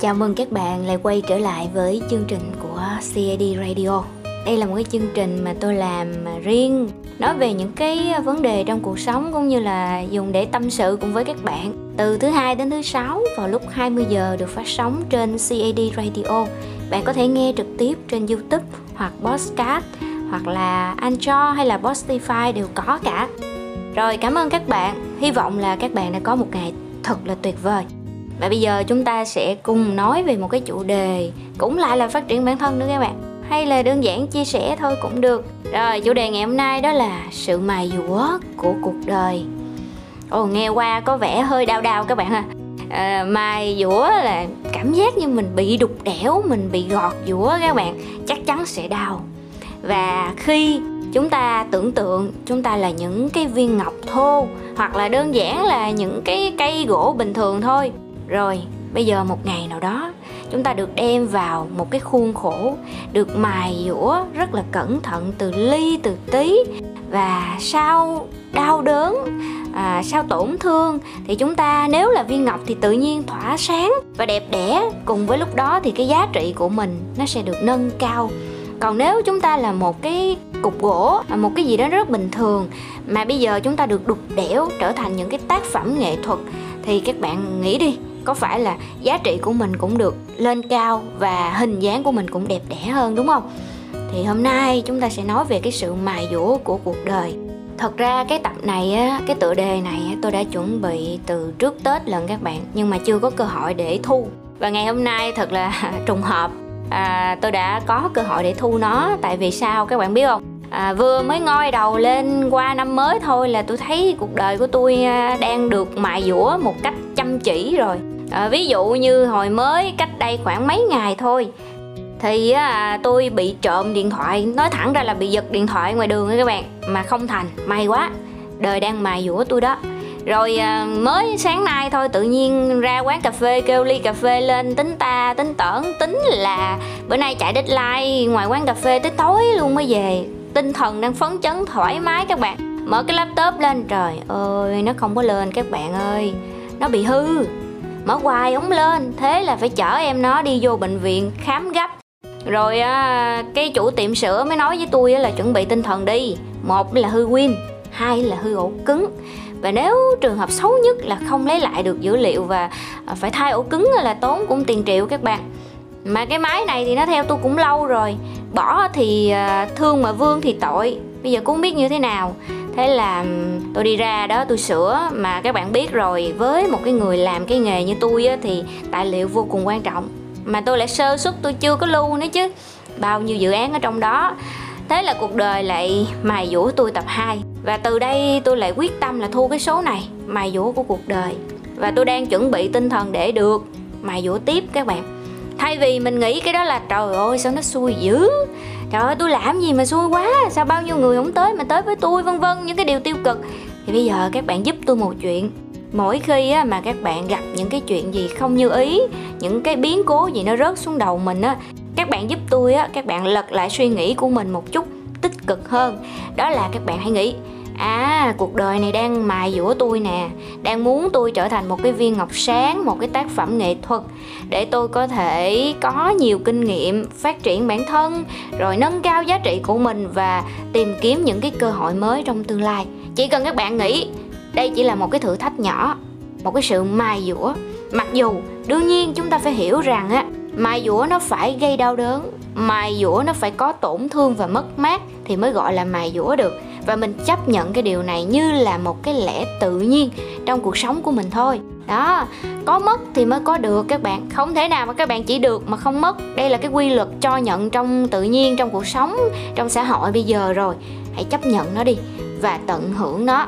Chào mừng các bạn lại quay trở lại với chương trình của CAD Radio. Đây là một cái chương trình mà tôi làm riêng, nói về những cái vấn đề trong cuộc sống cũng như là dùng để tâm sự cùng với các bạn. Từ thứ hai đến thứ sáu, vào lúc 20 giờ được phát sóng trên CAD Radio. Bạn có thể nghe trực tiếp trên YouTube hoặc podcast, hoặc là Anchor hay là Spotify đều có cả. Rồi, cảm ơn các bạn. Hy vọng là các bạn đã có một ngày thật là tuyệt vời và bây giờ chúng ta sẽ cùng nói về một cái chủ đề cũng lại là phát triển bản thân nữa các bạn. Hay là đơn giản chia sẻ thôi cũng được. Rồi chủ đề ngày hôm nay đó là sự mài dũa của cuộc đời. Ồ nghe qua có vẻ hơi đau đau các bạn ha. À, mài dũa là cảm giác như mình bị đục đẽo mình bị gọt dũa các bạn. Chắc chắn sẽ đau. Và khi chúng ta tưởng tượng chúng ta là những cái viên ngọc thô hoặc là đơn giản là những cái cây gỗ bình thường thôi rồi bây giờ một ngày nào đó chúng ta được đem vào một cái khuôn khổ được mài dũa rất là cẩn thận từ ly từ tí. Và sau đau đớn à, sau tổn thương thì chúng ta nếu là viên ngọc thì tự nhiên tỏa sáng và đẹp đẽ. Cùng với lúc đó thì cái giá trị của mình nó sẽ được nâng cao. Còn nếu chúng ta là một cái cục gỗ à, một cái gì đó rất bình thường mà bây giờ chúng ta được đục đẽo trở thành những cái tác phẩm nghệ thuật thì các bạn nghĩ đi có phải là giá trị của mình cũng được lên cao và hình dáng của mình cũng đẹp đẽ hơn đúng không? Thì hôm nay chúng ta sẽ nói về cái sự mài dũa của cuộc đời. Thật ra cái tập này á cái tựa đề này tôi đã chuẩn bị từ trước tết lần các bạn nhưng mà chưa có cơ hội để thu. Và ngày hôm nay thật là trùng hợp. À, tôi đã có cơ hội để thu nó tại vì sao các bạn biết không? À, vừa mới ngoi đầu lên qua năm mới thôi là tôi thấy cuộc đời của tôi à, đang được mài dũa một cách chăm chỉ rồi à, ví dụ như hồi mới cách đây khoảng mấy ngày thôi. Thì à, tôi bị trộm điện thoại. Nói thẳng ra là bị giật điện thoại ngoài đường các bạn mà không thành. May quá đời đang mài dũa tôi đó. Rồi à, mới sáng nay thôi tự nhiên ra quán cà phê kêu ly cà phê lên tính ta tính tởn tính là bữa nay chạy deadline ngoài quán cà phê tới tối luôn mới về. Tinh thần đang phấn chấn thoải mái các bạn. Mở cái laptop lên trời ơi nó không có lên các bạn ơi. Nó bị hư mở hoài ống lên. Thế là phải chở em nó đi vô bệnh viện khám gấp. Rồi à, cái chủ tiệm sữa mới nói với tôi là chuẩn bị tinh thần đi. Một là hư win hai là hư ổ cứng. Và nếu trường hợp xấu nhất là không lấy lại được dữ liệu và à, phải thay ổ cứng là tốn cũng tiền triệu các bạn. Mà cái máy này thì nó theo tôi cũng lâu rồi. Bỏ thì à, thương mà vương thì tội bây giờ cũng không biết như thế nào? Thế là tôi đi ra đó tôi sửa. Mà các bạn biết rồi với một cái người làm cái nghề như tôi á, thì tài liệu vô cùng quan trọng. Mà tôi lại sơ xuất tôi chưa có lưu nữa chứ. Bao nhiêu dự án ở trong đó. Thế là cuộc đời lại mài dũa tôi tập 2 và từ đây tôi lại quyết tâm là thu cái số này mài dũa của cuộc đời. Và tôi đang chuẩn bị tinh thần để được mài dũa tiếp các bạn thay vì mình nghĩ cái đó là trời ơi sao nó xui dữ? Trời ơi tôi làm gì mà xui quá? Sao bao nhiêu người không tới mà tới với tôi? Vân vân những cái điều tiêu cực. Thì bây giờ các bạn giúp tôi một chuyện. Mỗi khi á, mà các bạn gặp những cái chuyện gì không như ý những cái biến cố gì nó rớt xuống đầu mình á các bạn giúp tôi á các bạn lật lại suy nghĩ của mình một chút tích cực hơn. Đó là các bạn hãy nghĩ à cuộc đời này đang mài dũa tôi nè. Đang muốn tôi trở thành một cái viên ngọc sáng, một cái tác phẩm nghệ thuật để tôi có thể có nhiều kinh nghiệm, phát triển bản thân, rồi nâng cao giá trị của mình và tìm kiếm những cái cơ hội mới trong tương lai. Chỉ cần các bạn nghĩ, đây chỉ là một cái thử thách nhỏ, một cái sự mài dũa. Mặc dù, đương nhiên chúng ta phải hiểu rằng á, mài dũa nó phải gây đau đớn, mài dũa nó phải có tổn thương và mất mát thì mới gọi là mài dũa được và mình chấp nhận cái điều này như là một cái lẽ tự nhiên trong cuộc sống của mình thôi. Đó có mất thì mới có được các bạn. Không thể nào mà các bạn chỉ được mà không mất. Đây là cái quy luật cho nhận trong tự nhiên trong cuộc sống trong xã hội bây giờ rồi. Hãy chấp nhận nó đi và tận hưởng nó.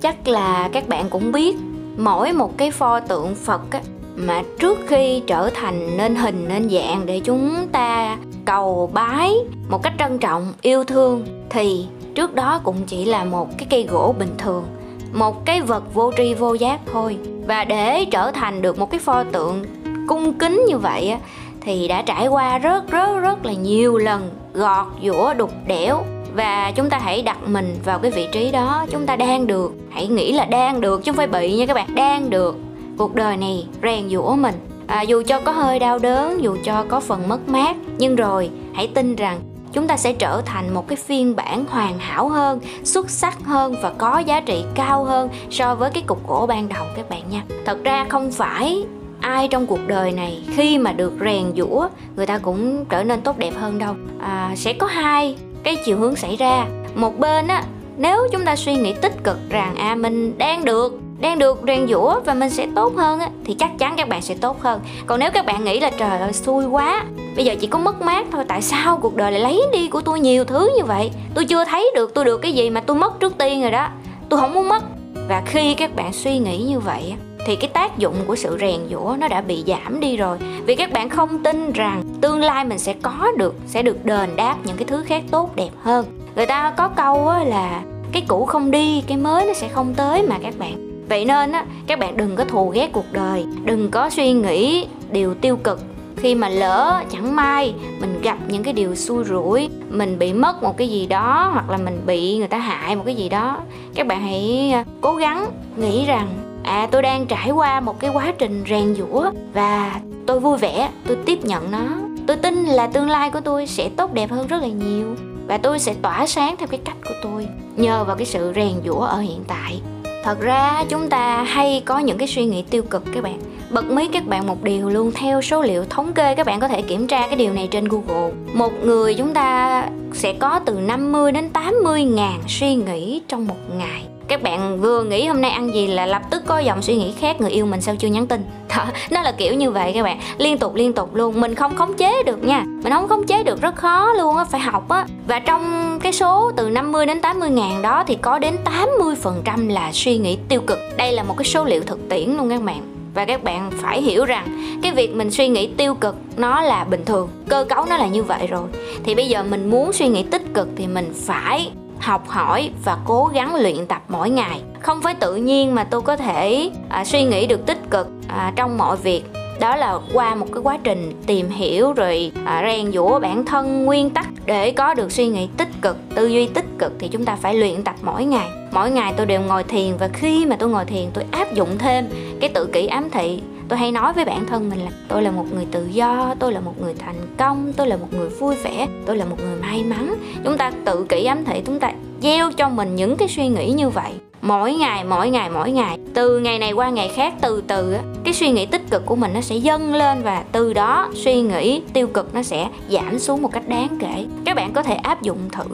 Chắc là các bạn cũng biết mỗi một cái pho tượng phật á, mà trước khi trở thành nên hình nên dạng để chúng ta cầu bái một cách trân trọng, yêu thương thì trước đó cũng chỉ là một cái cây gỗ bình thường, một cái vật vô tri vô giác thôi. Và để trở thành được một cái pho tượng cung kính như vậy á, thì đã trải qua rất rất rất là nhiều lần gọt, giũa, đục đẽo. Và chúng ta hãy đặt mình vào cái vị trí đó. Chúng ta đang được, hãy nghĩ là đang được chứ không phải bị nha các bạn, đang được. Cuộc đời này rèn giũa mình à, dù cho có hơi đau đớn dù cho có phần mất mát nhưng rồi hãy tin rằng chúng ta sẽ trở thành một cái phiên bản hoàn hảo hơn xuất sắc hơn và có giá trị cao hơn so với cái cục gỗ ban đầu các bạn nha. Thật ra không phải ai trong cuộc đời này khi mà được rèn giũa người ta cũng trở nên tốt đẹp hơn đâu. À, sẽ có hai cái chiều hướng xảy ra. Một bên á nếu chúng ta suy nghĩ tích cực rằng à mình đang được đang được rèn giũa và mình sẽ tốt hơn á, thì chắc chắn các bạn sẽ tốt hơn. Còn nếu các bạn nghĩ là trời ơi, xui quá, bây giờ chỉ có mất mát thôi, tại sao cuộc đời lại lấy đi của tôi nhiều thứ như vậy? Tôi chưa thấy được, tôi được cái gì mà tôi mất trước tiên rồi đó. Tôi không muốn mất. Và khi các bạn suy nghĩ như vậy thì cái tác dụng của sự rèn giũa nó đã bị giảm đi rồi. Vì các bạn không tin rằng tương lai mình sẽ có được, sẽ được đền đáp những cái thứ khác tốt đẹp hơn người ta có câu là cái cũ không đi, cái mới nó sẽ không tới mà các bạn. Vậy nên á, các bạn đừng có thù ghét cuộc đời, đừng có suy nghĩ điều tiêu cực. Khi mà lỡ chẳng may mình gặp những cái điều xui rủi, mình bị mất một cái gì đó hoặc là mình bị người ta hại một cái gì đó, các bạn hãy à, cố gắng nghĩ rằng à tôi đang trải qua một cái quá trình rèn giũa và tôi vui vẻ, tôi tiếp nhận nó. Tôi tin là tương lai của tôi sẽ tốt đẹp hơn rất là nhiều và tôi sẽ tỏa sáng theo cái cách của tôi, nhờ vào cái sự rèn giũa ở hiện tại. Thật ra, chúng ta hay có những cái suy nghĩ tiêu cực các bạn. Bật mí các bạn một điều luôn theo số liệu thống kê các bạn có thể kiểm tra cái điều này trên Google. Một người chúng ta sẽ có từ 50 đến 80 ngàn suy nghĩ trong một ngày các bạn vừa nghĩ hôm nay ăn gì là lập tức có dòng suy nghĩ khác người yêu mình sao chưa nhắn tin. Đó, nó là kiểu như vậy các bạn. Liên tục liên tục luôn. Mình không khống chế được nha. Mình không khống chế được rất khó luôn á phải học á. Và trong cái số từ 50 đến 80 ngàn đó thì có đến 80 phần trăm là suy nghĩ tiêu cực. Đây là một cái số liệu thực tiễn luôn các bạn. Và các bạn phải hiểu rằng cái việc mình suy nghĩ tiêu cực nó là bình thường. Cơ cấu nó là như vậy rồi. Thì bây giờ mình muốn suy nghĩ tích cực thì mình phải học hỏi và cố gắng luyện tập mỗi ngày. Không phải tự nhiên mà tôi có thể à, suy nghĩ được tích cực à, trong mọi việc. Đó là qua một cái quá trình tìm hiểu rồi à, rèn giũa bản thân nguyên tắc. Để có được suy nghĩ tích cực tư duy tích cực thì chúng ta phải luyện tập mỗi ngày. Mỗi ngày tôi đều ngồi thiền và khi mà tôi ngồi thiền tôi áp dụng thêm cái tự kỷ ám thị tôi hay nói với bản thân mình là tôi là một người tự do, tôi là một người thành công, tôi là một người vui vẻ, tôi là một người may mắn. Chúng ta tự kỷ ám thị chúng ta gieo cho mình những cái suy nghĩ như vậy mỗi ngày mỗi ngày mỗi ngày. Từ ngày này qua ngày khác, từ từ cái suy nghĩ tích cực của mình nó sẽ dâng lên và từ đó suy nghĩ tiêu cực nó sẽ giảm xuống một cách đáng kể. Các bạn có thể áp dụng thử.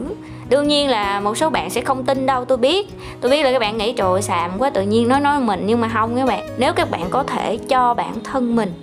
Đương nhiên là một số bạn sẽ không tin đâu, tôi biết. Tôi biết là các bạn nghĩ, trời xàm quá, tự nhiên nói nói mình. Nhưng mà không, các bạn. Nếu các bạn có thể cho bản thân mình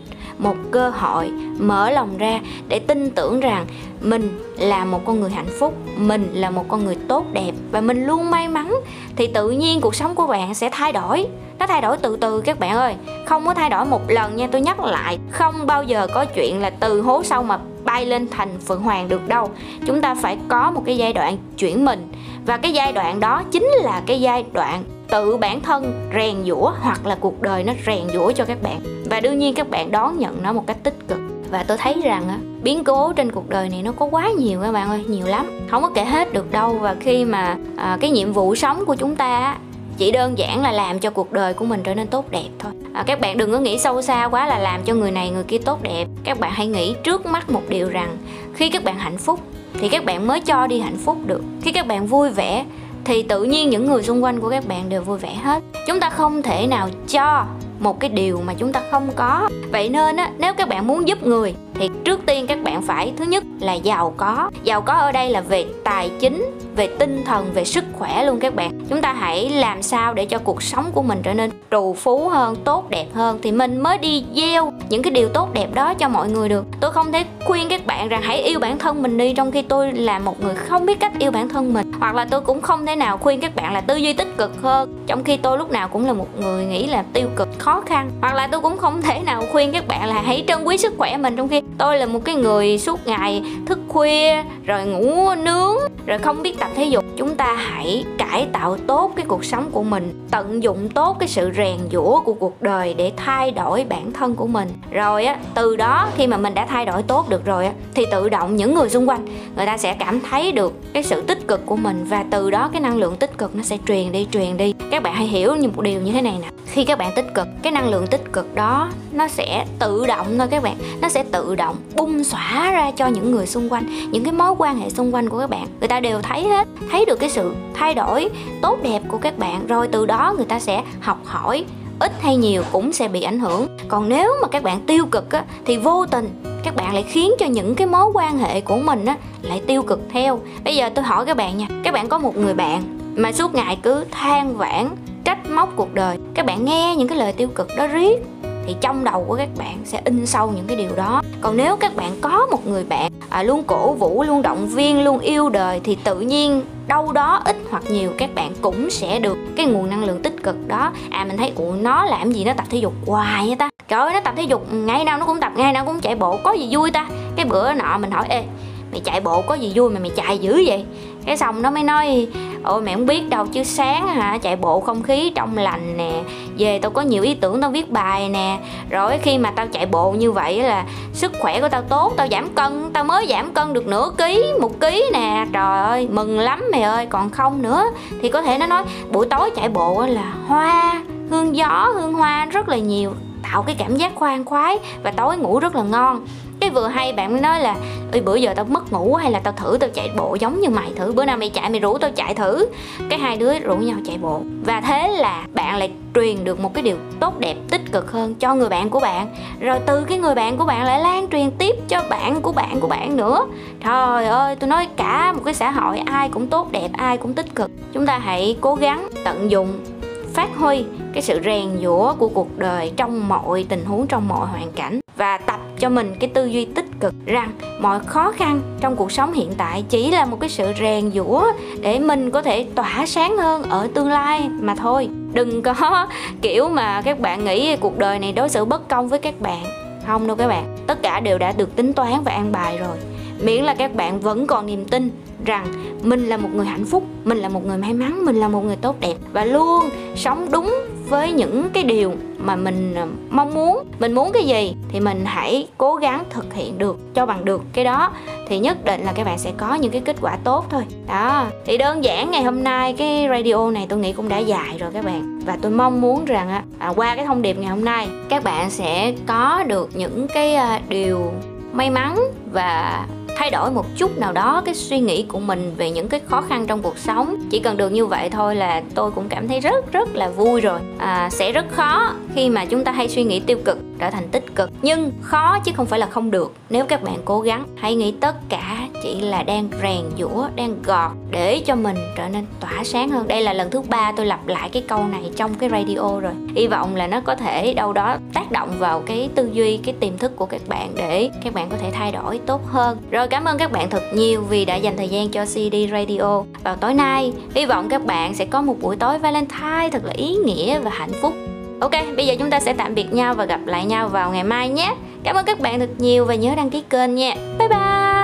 một cơ hội mở lòng ra để tin tưởng rằng mình là một con người hạnh phúc, mình là một con người tốt đẹp và mình luôn may mắn, thì tự nhiên cuộc sống của bạn sẽ thay đổi. Nó thay đổi từ từ các bạn ơi, không có thay đổi một lần nha, tôi nhắc lại, không bao giờ có chuyện là từ hố sâu mà bay lên thành phượng hoàng được đâu. Chúng ta phải có một cái giai đoạn chuyển mình và cái giai đoạn đó chính là cái giai đoạn tự bản thân rèn giũa hoặc là cuộc đời nó rèn giũa cho các bạn. Và đương nhiên các bạn đón nhận nó một cách tích cực. Và tôi thấy rằng á biến cố trên cuộc đời này nó có quá nhiều các bạn ơi nhiều lắm. Không có kể hết được đâu và khi mà à, cái nhiệm vụ sống của chúng ta chỉ đơn giản là làm cho cuộc đời của mình trở nên tốt đẹp thôi. À, các bạn đừng có nghĩ sâu xa quá là làm cho người này người kia tốt đẹp. Các bạn hãy nghĩ trước mắt một điều rằng khi các bạn hạnh phúc thì các bạn mới cho đi hạnh phúc được. Khi các bạn vui vẻ thì tự nhiên những người xung quanh của các bạn đều vui vẻ hết. Chúng ta không thể nào cho một cái điều mà chúng ta không có. Vậy nên á, nếu các bạn muốn giúp người, thì trước tiên các bạn phải, thứ nhất là giàu có. Giàu có ở đây là về tài chính về tinh thần, về sức khỏe luôn các bạn. Chúng ta hãy làm sao để cho cuộc sống của mình trở nên trù phú hơn, tốt đẹp hơn thì mình mới đi gieo những cái điều tốt đẹp đó cho mọi người được. Tôi không thể khuyên các bạn rằng hãy yêu bản thân mình đi trong khi tôi là một người không biết cách yêu bản thân mình. Hoặc là tôi cũng không thể nào khuyên các bạn là tư duy tích cực hơn, trong khi tôi lúc nào cũng là một người nghĩ là tiêu cực, khó khăn. Hoặc là tôi cũng không thể nào khuyên các bạn là hãy trân quý sức khỏe mình trong khi tôi là một cái người suốt ngày thức khuya, rồi ngủ nướng, rồi không biết tập thể dục. Chúng ta hãy cải tạo tốt cái cuộc sống của mình, tận dụng tốt cái sự rèn giũa của cuộc đời để thay đổi bản thân của mình. Rồi á, từ đó khi mà mình đã thay đổi tốt được rồi á, thì tự động những người xung quanh, người ta sẽ cảm thấy được cái sự tích cực của mình và từ đó cái năng lượng tích cực nó sẽ truyền đi truyền đi. Các bạn hãy hiểu như một điều như thế này nè khi các bạn tích cực cái năng lượng tích cực đó nó sẽ tự động thôi các bạn. Nó sẽ tự động bung xóa ra cho những người xung quanh những cái mối quan hệ xung quanh của các bạn. Người ta đều thấy hết thấy được cái sự thay đổi tốt đẹp của các bạn rồi từ đó người ta sẽ học hỏi ít hay nhiều cũng sẽ bị ảnh hưởng. Còn nếu mà các bạn tiêu cực á, thì vô tình các bạn lại khiến cho những cái mối quan hệ của mình á lại tiêu cực theo. Bây giờ tôi hỏi các bạn nha các bạn có một người bạn mà suốt ngày cứ than vãn trách móc cuộc đời. Các bạn nghe những cái lời tiêu cực đó riết thì trong đầu của các bạn sẽ in sâu những cái điều đó. Còn nếu các bạn có một người bạn à, luôn cổ vũ luôn động viên luôn yêu đời thì tự nhiên đâu đó ít hoặc nhiều các bạn cũng sẽ được cái nguồn năng lượng tích cực đó. À mình thấy ủa nó làm gì? Nó tập thể dục hoài vậy ta. Trời ơi nó tập thể dục ngày nào nó cũng tập ngày nào cũng chạy bộ có gì vui ta? Cái bữa nọ mình hỏi ê mày chạy bộ có gì vui mà mày chạy dữ vậy? Cái xong nó mới nói ôi mẹ không biết đâu chứ sáng hả, chạy bộ không khí trong lành nè. Về tao có nhiều ý tưởng tao viết bài nè. Rồi khi mà tao chạy bộ như vậy là sức khỏe của tao tốt, tao giảm cân, tao mới giảm cân được nửa ký, một ký nè. Trời ơi, mừng lắm mày ơi. Còn không nữa thì có thể nó nói, buổi tối chạy bộ là hoa, hương gió, hương hoa rất là nhiều, tạo cái cảm giác khoan khoái và tối ngủ rất là ngon cái vừa hay bạn mới nói là ơi bữa giờ tao mất ngủ hay là tao thử tao chạy bộ giống như mày thử, bữa nào mày chạy mày rủ tao chạy thử. Cái hai đứa rủ nhau chạy bộ. Và thế là bạn lại truyền được một cái điều tốt đẹp, tích cực hơn cho người bạn của bạn. Rồi từ cái người bạn của bạn lại lan truyền tiếp cho bạn của bạn của bạn nữa. Trời ơi tôi nói cả một cái xã hội, ai cũng tốt đẹp, ai cũng tích cực. Chúng ta hãy cố gắng tận dụng, phát huy cái sự rèn giũa của cuộc đời trong mọi tình huống, trong mọi hoàn cảnh và tập cho mình cái tư duy tích cực rằng mọi khó khăn trong cuộc sống hiện tại chỉ là một cái sự rèn giũa để mình có thể tỏa sáng hơn ở tương lai mà thôi. Đừng có kiểu mà các bạn nghĩ cuộc đời này đối xử bất công với các bạn. Không đâu các bạn. Tất cả đều đã được tính toán và an bài rồi. Miễn là các bạn vẫn còn niềm tin rằng mình là một người hạnh phúc, mình là một người may mắn, mình là một người tốt đẹp và luôn sống đúng với những cái điều mà mình à, mong muốn. Mình muốn cái gì thì mình hãy cố gắng thực hiện được cho bằng được cái đó. Thì nhất định là các bạn sẽ có những cái kết quả tốt thôi. Đó. Thì đơn giản ngày hôm nay cái radio này tôi nghĩ cũng đã dài rồi các bạn. Và tôi mong muốn rằng á à, qua cái thông điệp ngày hôm nay các bạn sẽ có được những cái à, điều may mắn và thay đổi một chút nào đó cái suy nghĩ của mình về những cái khó khăn trong cuộc sống. Chỉ cần được như vậy thôi là tôi cũng cảm thấy rất rất là vui rồi. À, sẽ rất khó khi mà chúng ta hay suy nghĩ tiêu cực trở thành tích cực. Nhưng khó chứ không phải là không được. Nếu các bạn cố gắng hãy nghĩ tất cả chỉ là đang rèn giũa đang gọt để cho mình trở nên tỏa sáng hơn. Đây là lần thứ ba tôi lặp lại cái câu này trong cái radio rồi. Hy vọng là nó có thể đâu đó tác động vào cái tư duy cái tiềm thức của các bạn để các bạn có thể thay đổi tốt hơn. Rồi cảm ơn các bạn thật nhiều vì đã dành thời gian cho CD Radio vào tối nay hy vọng các bạn sẽ có một buổi tối Valentine thật là ý nghĩa và hạnh phúc Ok, bây giờ chúng ta sẽ tạm biệt nhau và gặp lại nhau vào ngày mai nhé. Cảm ơn các bạn thật nhiều và nhớ đăng ký kênh nha. Bye bye.